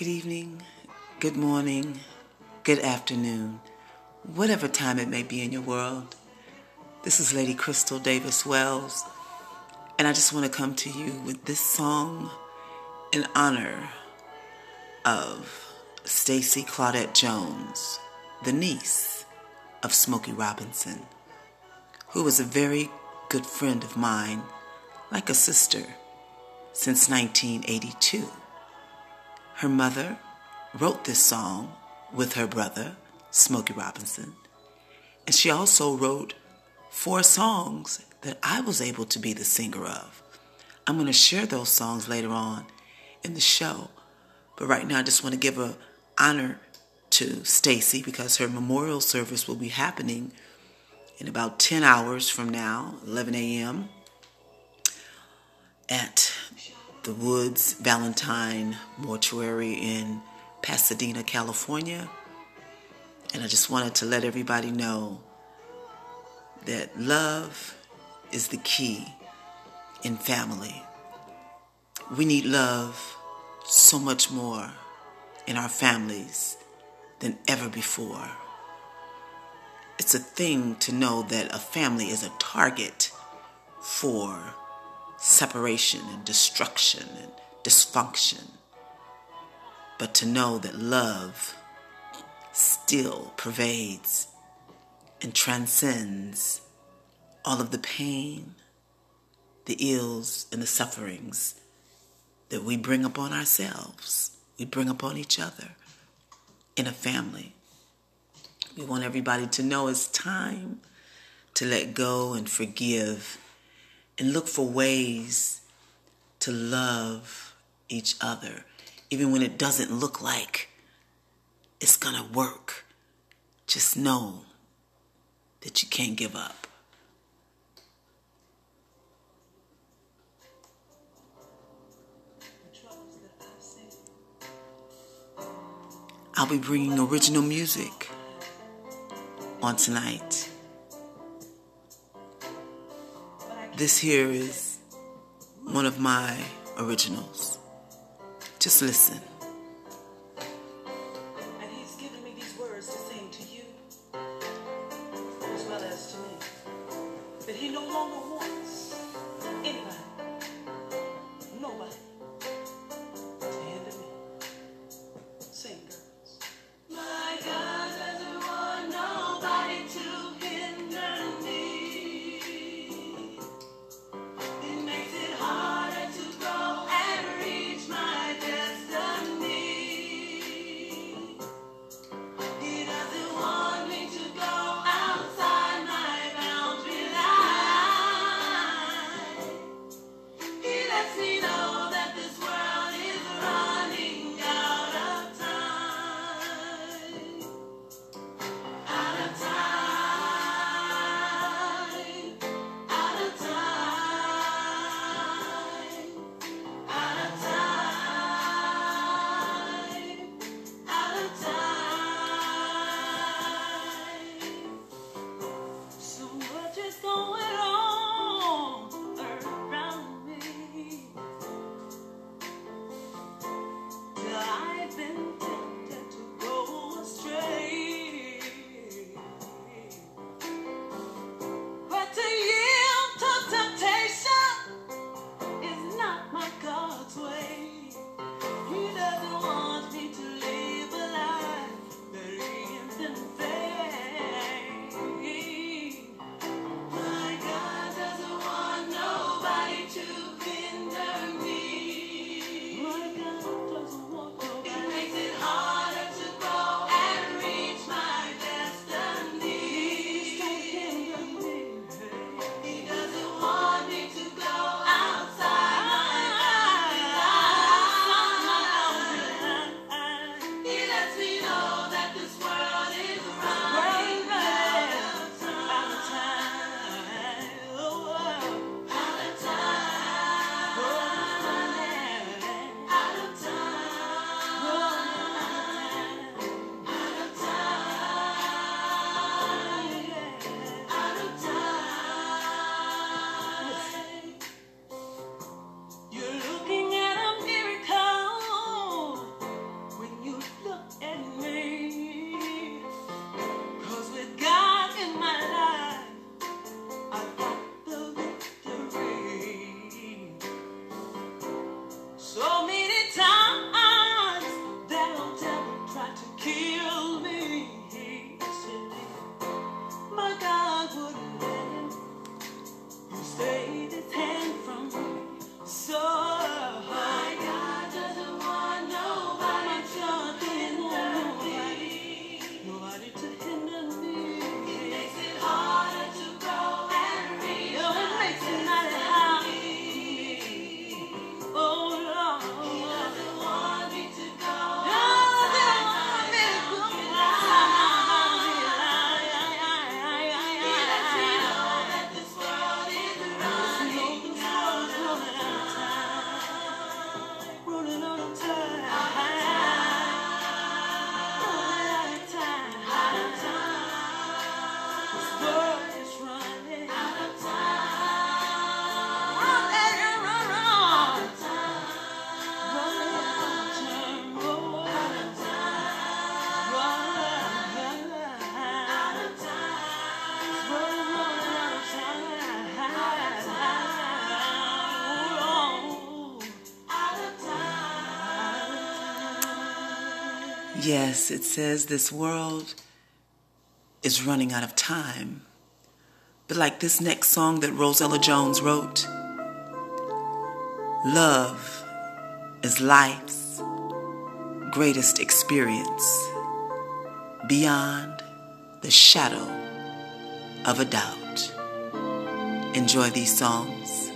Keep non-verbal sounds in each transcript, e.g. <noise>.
Good evening, good morning, good afternoon, whatever time it may be in your world. This is Lady Crystal Davis Wells, and I just want to come to you with this song in honor of Stacy Claudette Jones, the niece of Smokey Robinson, who was a very good friend of mine, like a sister, since 1982. Her mother wrote this song with her brother, Smokey Robinson, and she also wrote four songs that I was able to be the singer of. I'm going to share those songs later on in the show, but right now I just want to give a honor to Stacy because her memorial service will be happening in about 10 hours from now, 11 a.m. at the Woods Valentine Mortuary in Pasadena, California. And I just wanted to let everybody know that love is the key in family. We need love so much more in our families than ever before. It's a thing to know that a family is a target for separation and destruction and dysfunction. But to know that love still pervades and transcends all of the pain, the ills, and the sufferings that we bring upon ourselves, we bring upon each other in a family. We want everybody to know it's time to let go and forgive and look for ways to love each other, even when it doesn't look like it's gonna work. Just know that you can't give up. I'll be bringing original music on tonight. This here is one of my originals. Just listen. Yes, it says this world is running out of time. But like this next song that Rose Ella Jones wrote, love is life's greatest experience beyond the shadow of a doubt. Enjoy these songs.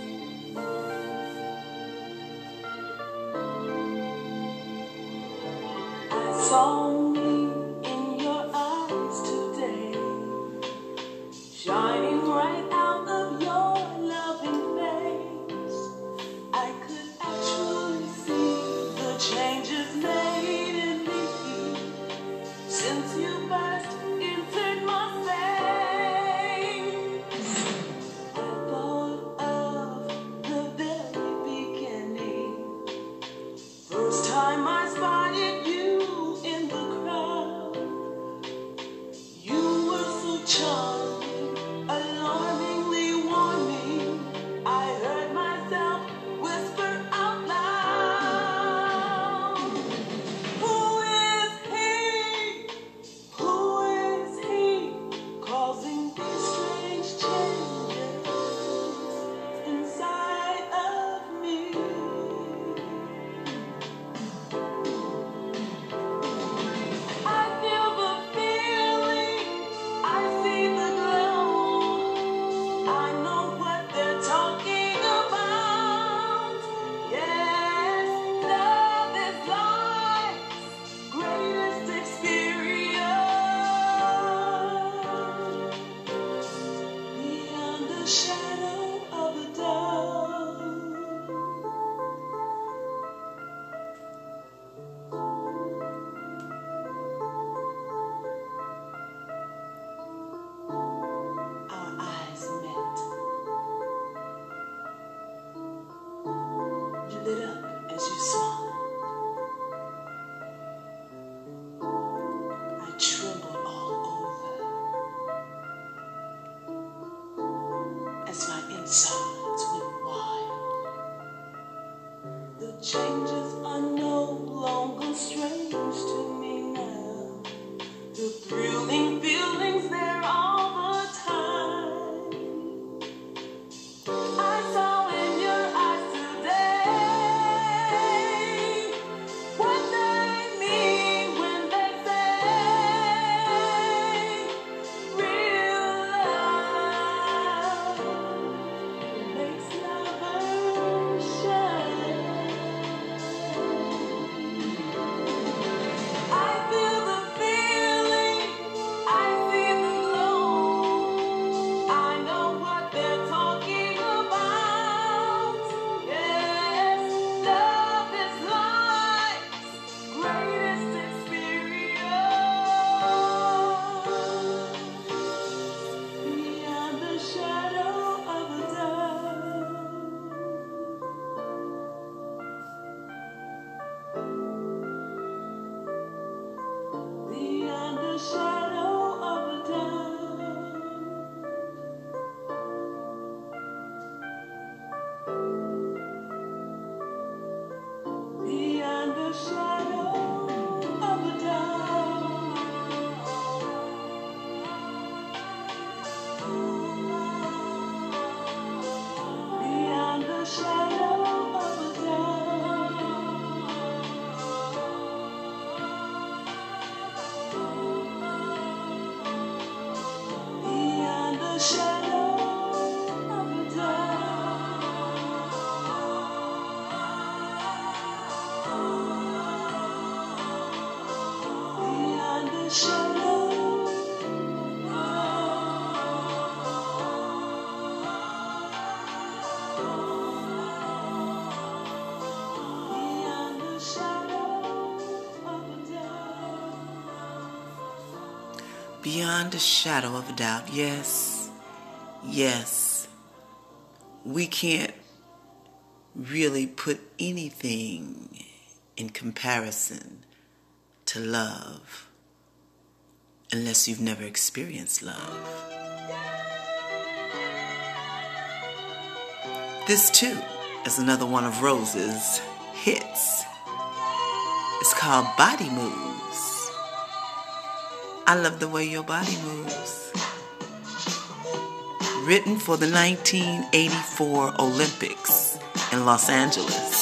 beyond a shadow of a doubt. Yes, yes, we can't really put anything in comparison to love unless you've never experienced love. This, too, is another one of Rose's hits. It's called Body Moves. I love the way your body moves. Written for the 1984 Olympics in Los Angeles.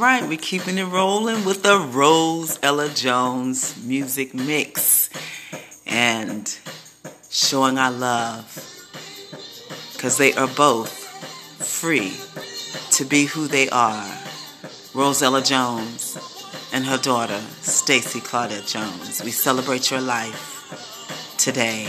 Right, we're keeping it rolling with the Rose Ella Jones music mix and showing our love because they are both free to be who they are. Rose Ella Jones and her daughter, Stacy Claudette Jones. We celebrate your life today.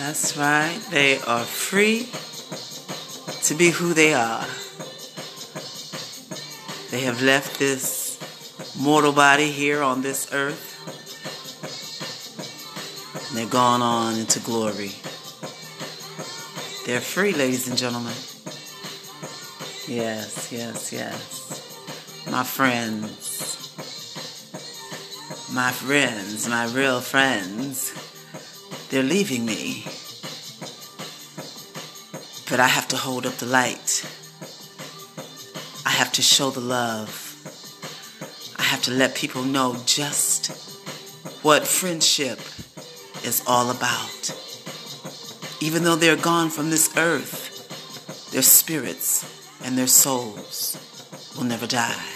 That's right. They are free to be who they are. They have left this mortal body here on this earth. And they're gone on into glory. They're free, ladies and gentlemen. Yes, yes, yes. My friends. My friends, my real friends. They're leaving me. But I have to hold up the light. I have to show the love. I have to let people know just what friendship is all about. Even though they're gone from this earth, their spirits and their souls will never die.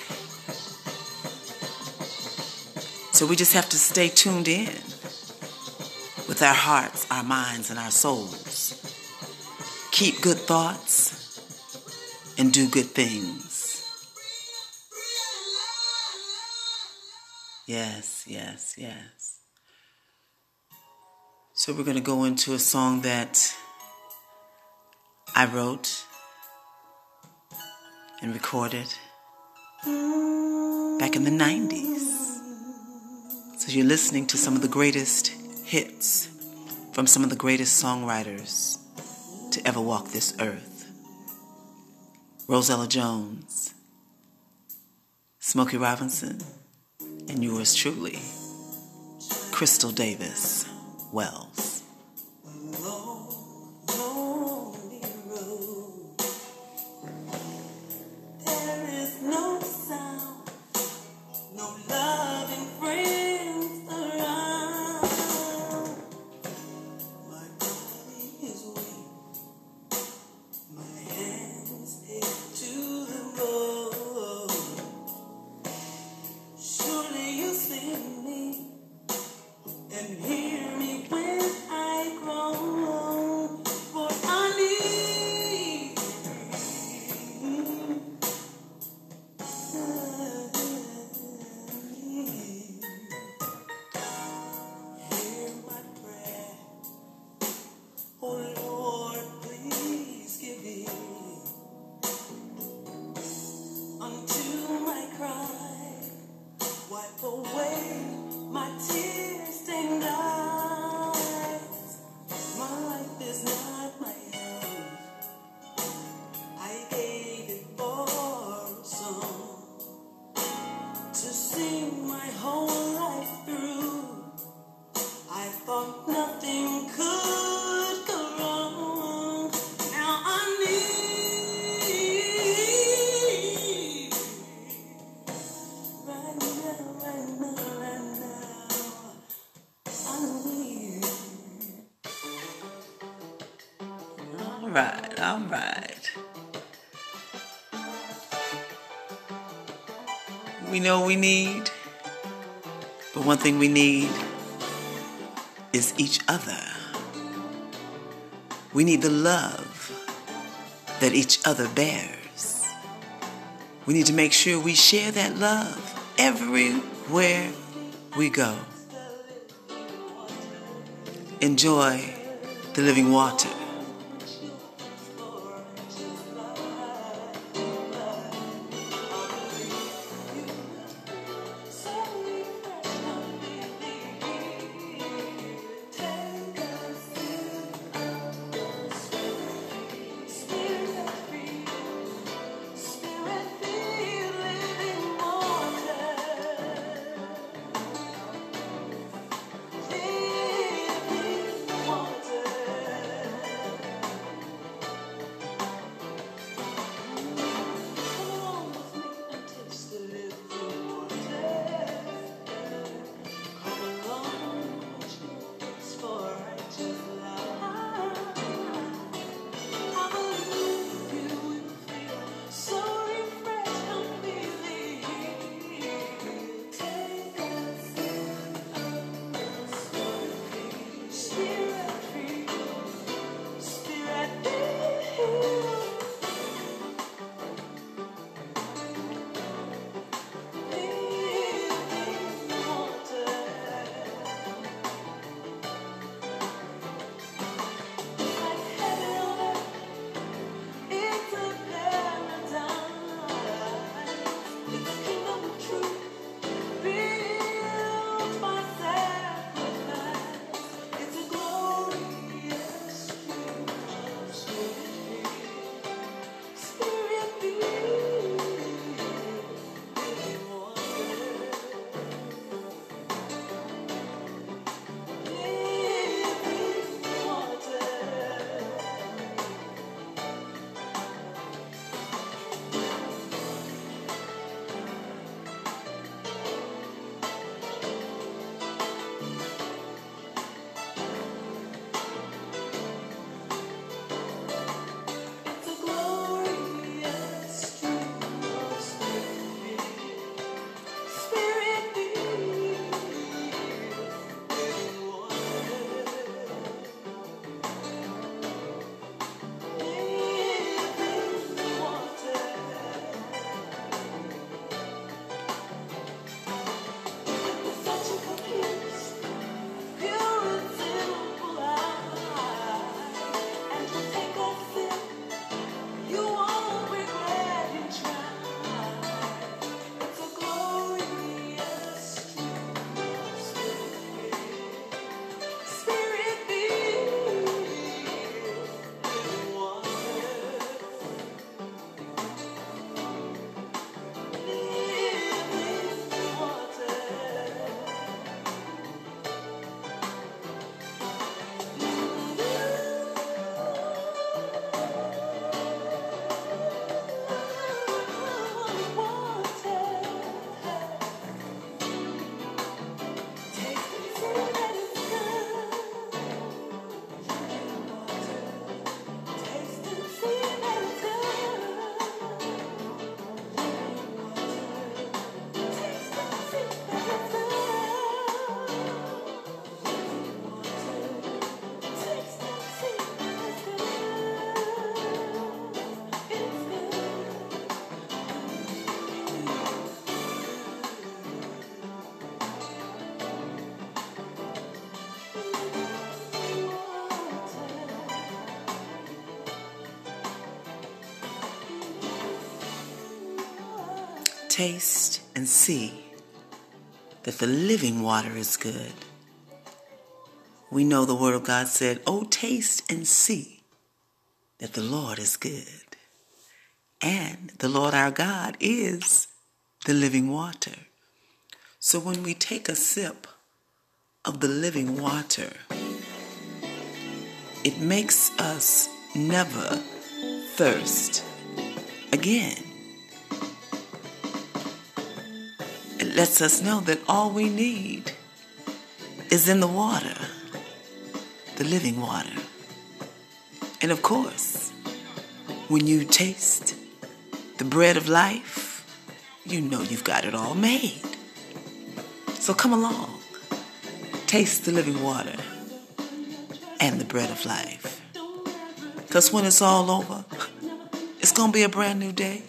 So we just have to stay tuned in with our hearts, our minds, and our souls. Keep good thoughts and do good things. Yes, yes, yes. So we're going to go into a song that I wrote and recorded back in the 90s. So you're listening to some of the greatest hits from some of the greatest songwriters to ever walk this earth. Rose Ella Jones, Smokey Robinson, and yours truly, Crystal Davis Wells. Know we need, but one thing we need is each other. We need the love that each other bears. We need to make sure we share that love everywhere we go. Enjoy the living water. Taste and see that the living water is good. We know the Word of God said, Oh, taste and see that the Lord is good. And the Lord our God is the living water. So when we take a sip of the living water, it makes us never thirst again. Lets us know that all we need is in the water, the living water. And of course, when you taste the bread of life, you know you've got it all made. So come along, taste the living water and the bread of life. Because when it's all over, it's going to be a brand new day.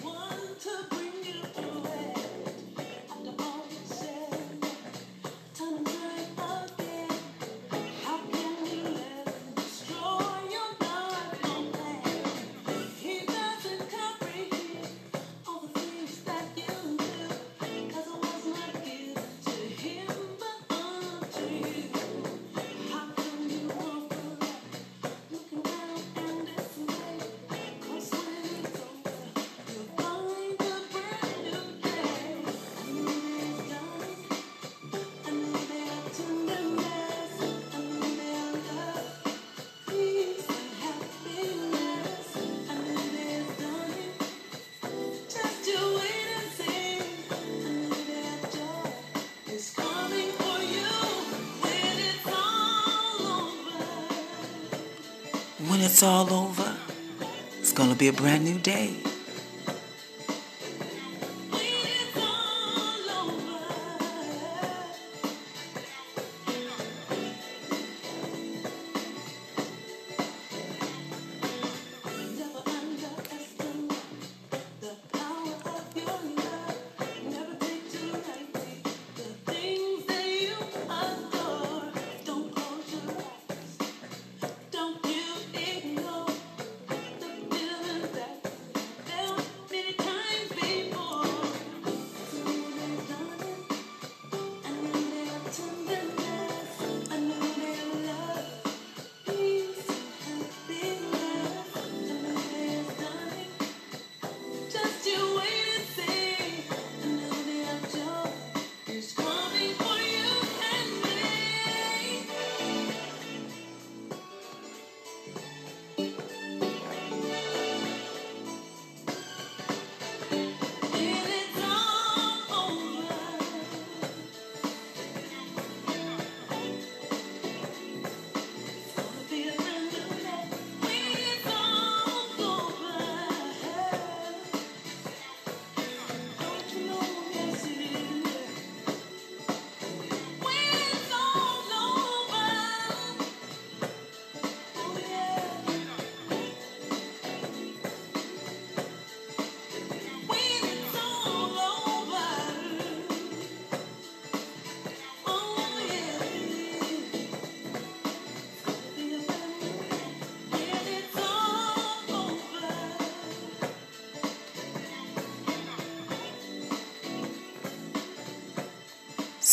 It's all over, it's to be a brand new day.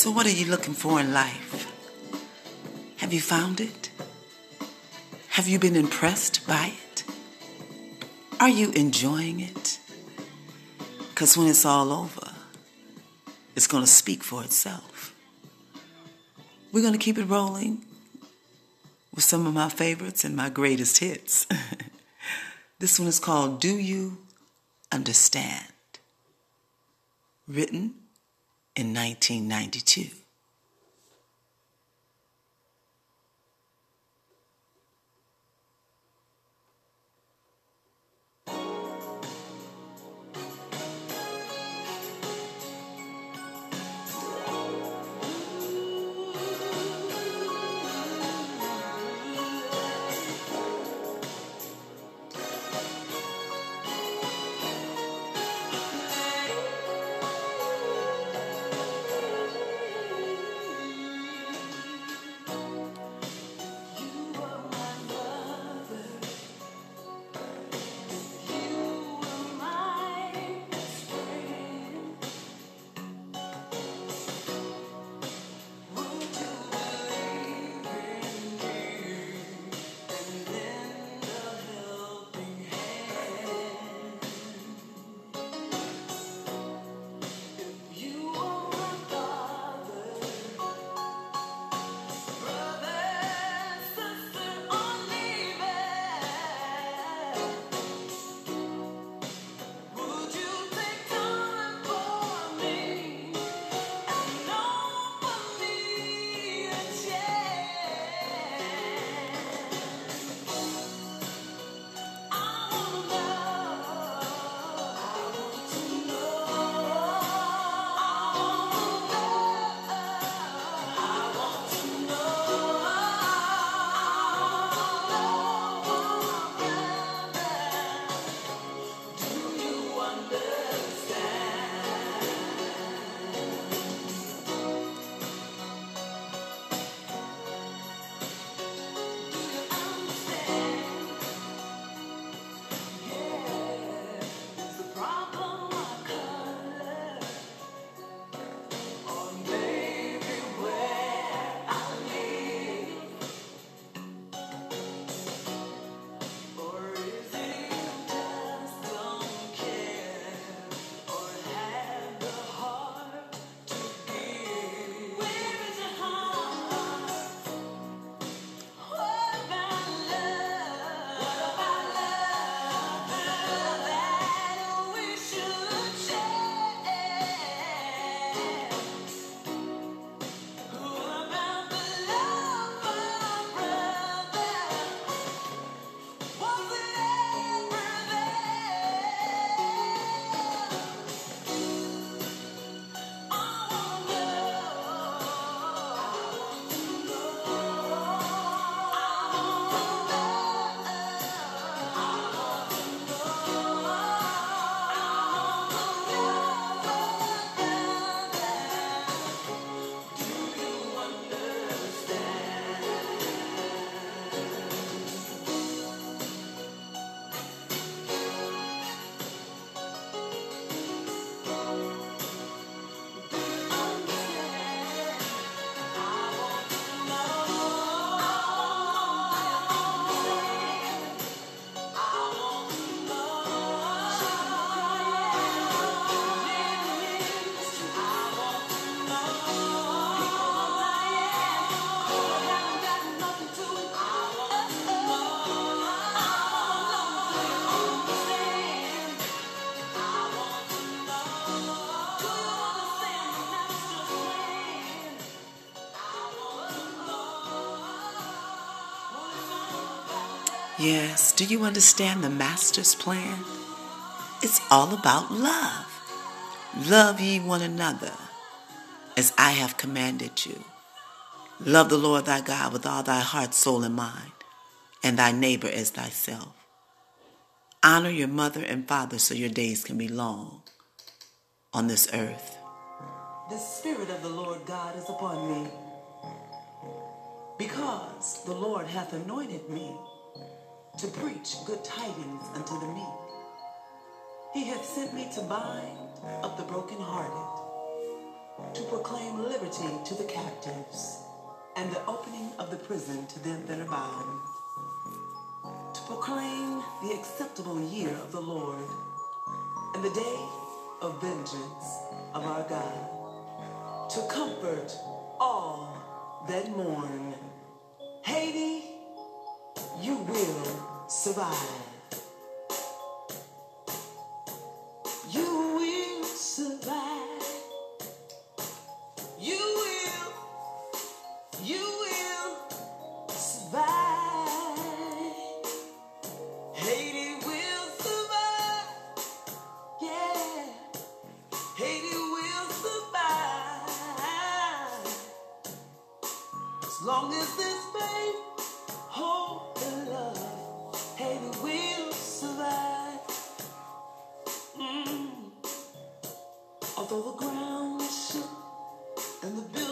So, what are you looking for in life? Have you found it? Have you been impressed by it? Are you enjoying it? Because when it's all over, it's going to speak for itself. We're going to keep it rolling with some of my favorites and my greatest hits. <laughs> this one is called Do You Understand? Written in 1992. Yes, do you understand the Master's plan? It's all about love. Love ye one another as I have commanded you. Love the Lord thy God with all thy heart, soul, and mind, and thy neighbor as thyself. Honor your mother and father so your days can be long on this earth. The Spirit of the Lord God is upon me, because the Lord hath anointed me to preach good tidings unto the meek. He hath sent me to bind up the brokenhearted, to proclaim liberty to the captives, and the opening of the prison to them that are bound, to proclaim the acceptable year of the Lord, and the day of vengeance of our God, to comfort all that mourn. Haiti, you will survive. Although the ground and the building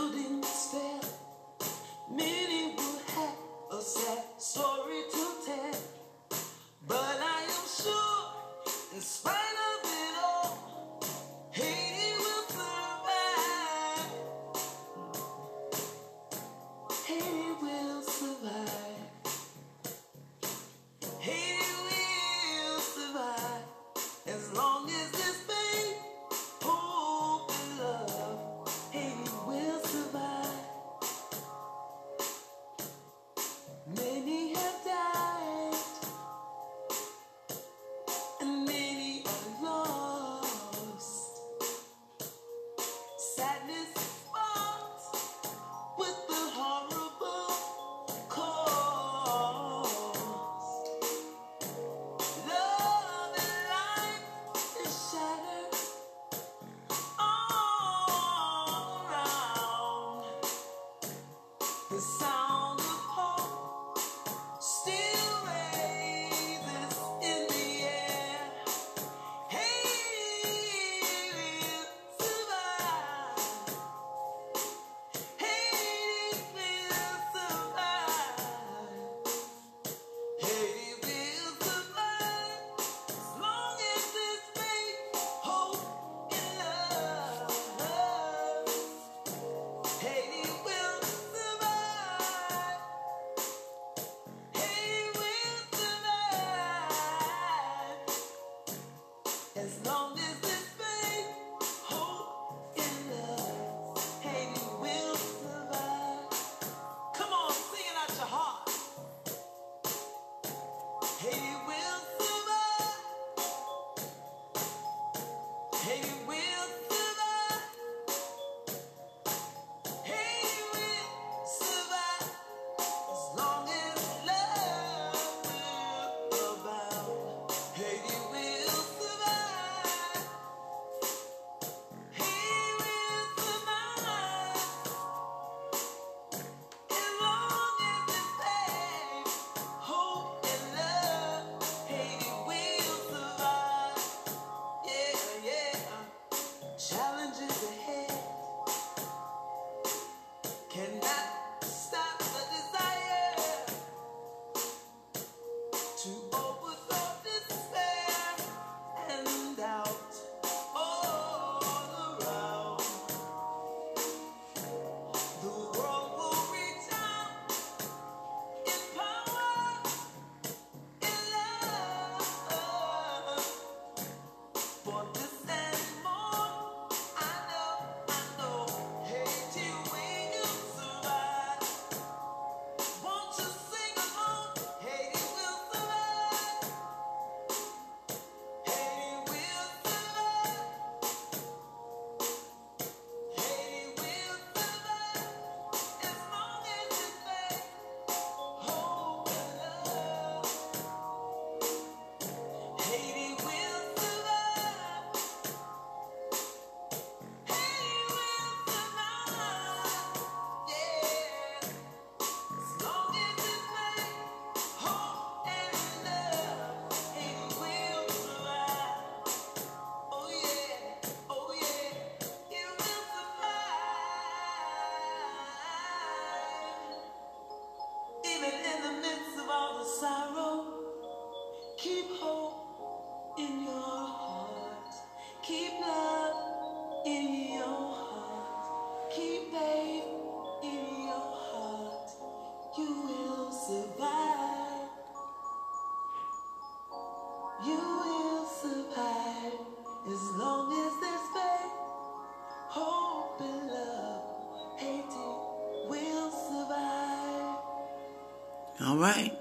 All right.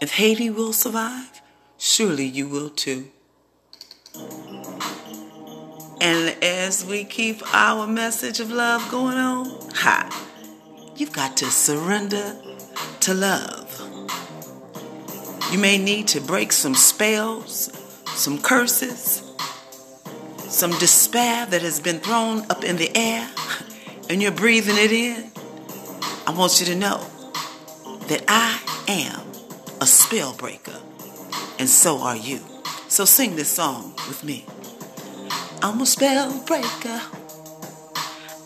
If Haiti will survive, surely you will too. And as we keep our message of love going on, ha, you've got to surrender to love. You may need to break some spells, some curses, some despair that has been thrown up in the air, and you're breathing it in. I want you to know that I am a spell breaker, and so are you. So sing this song with me. I'm a spell breaker.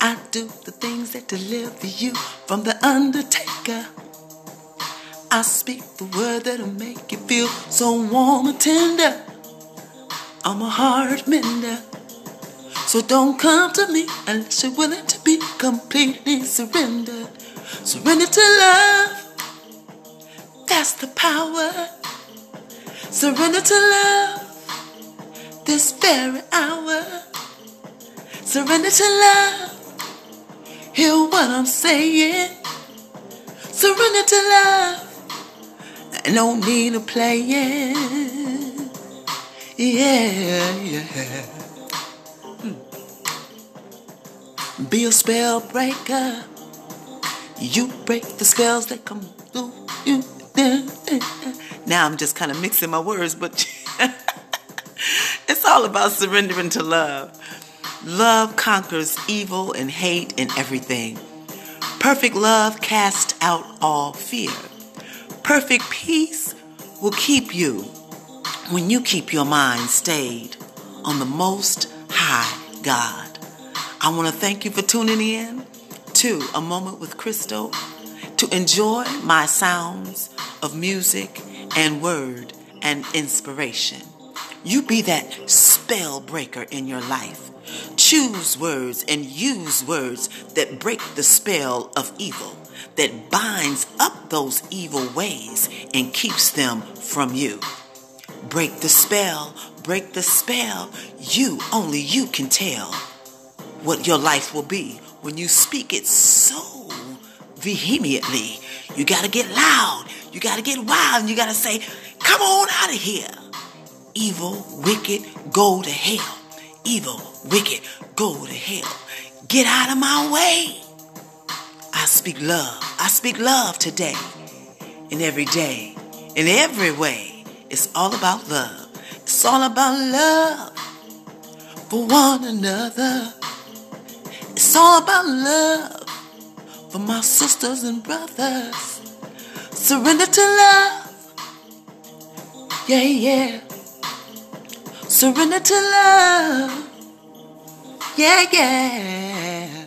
I do the things that deliver you from the undertaker. I speak the word that'll make you feel so warm and tender. I'm a heart mender. So don't come to me unless you're willing to be completely surrendered. Surrender to love. That's the power. Surrender to love this very hour. Surrender to love. Hear what I'm saying. Surrender to love. No need to play. Yeah, yeah. Be a spell breaker. You break the spells that come through you. Now I'm just kind of mixing my words, but <laughs> it's all about surrendering to love. Love conquers evil and hate and everything. Perfect love casts out all fear. Perfect peace will keep you when you keep your mind stayed on the Most High God. I want to thank you for tuning in to A Moment with Crystal to enjoy my sounds of music and word and inspiration. You be that spell breaker in your life. Choose words and use words that break the spell of evil, that binds up those evil ways and keeps them from you. Break the spell, break the spell. You, only you can tell what your life will be when you speak it so vehemently. You got to get loud. You got to get wild. And you got to say, come on out of here. Evil, wicked, go to hell. Evil, wicked, go to hell. Get out of my way. I speak love. I speak love today and every day, in every way. It's all about love. It's all about love for one another. It's all about love for my sisters and brothers. Surrender to love. Yeah, yeah. Surrender to love. Yeah, yeah.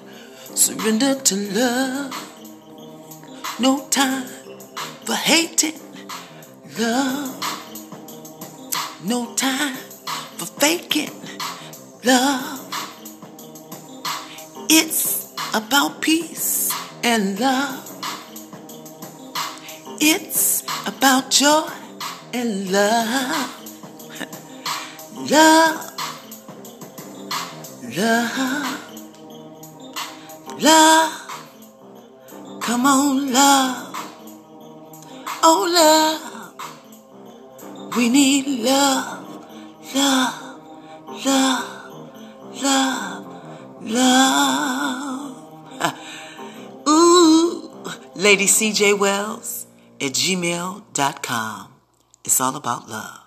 Surrender to love. No time for hating. Love. No time for faking. Love. It's about peace and love. It's about joy and love. <laughs> Love. Love. Love. Come on, love. Oh, love. We need love. Love. Love. Love. Love. Ooh. Lady CJ Wells at gmail.com. It's all about love.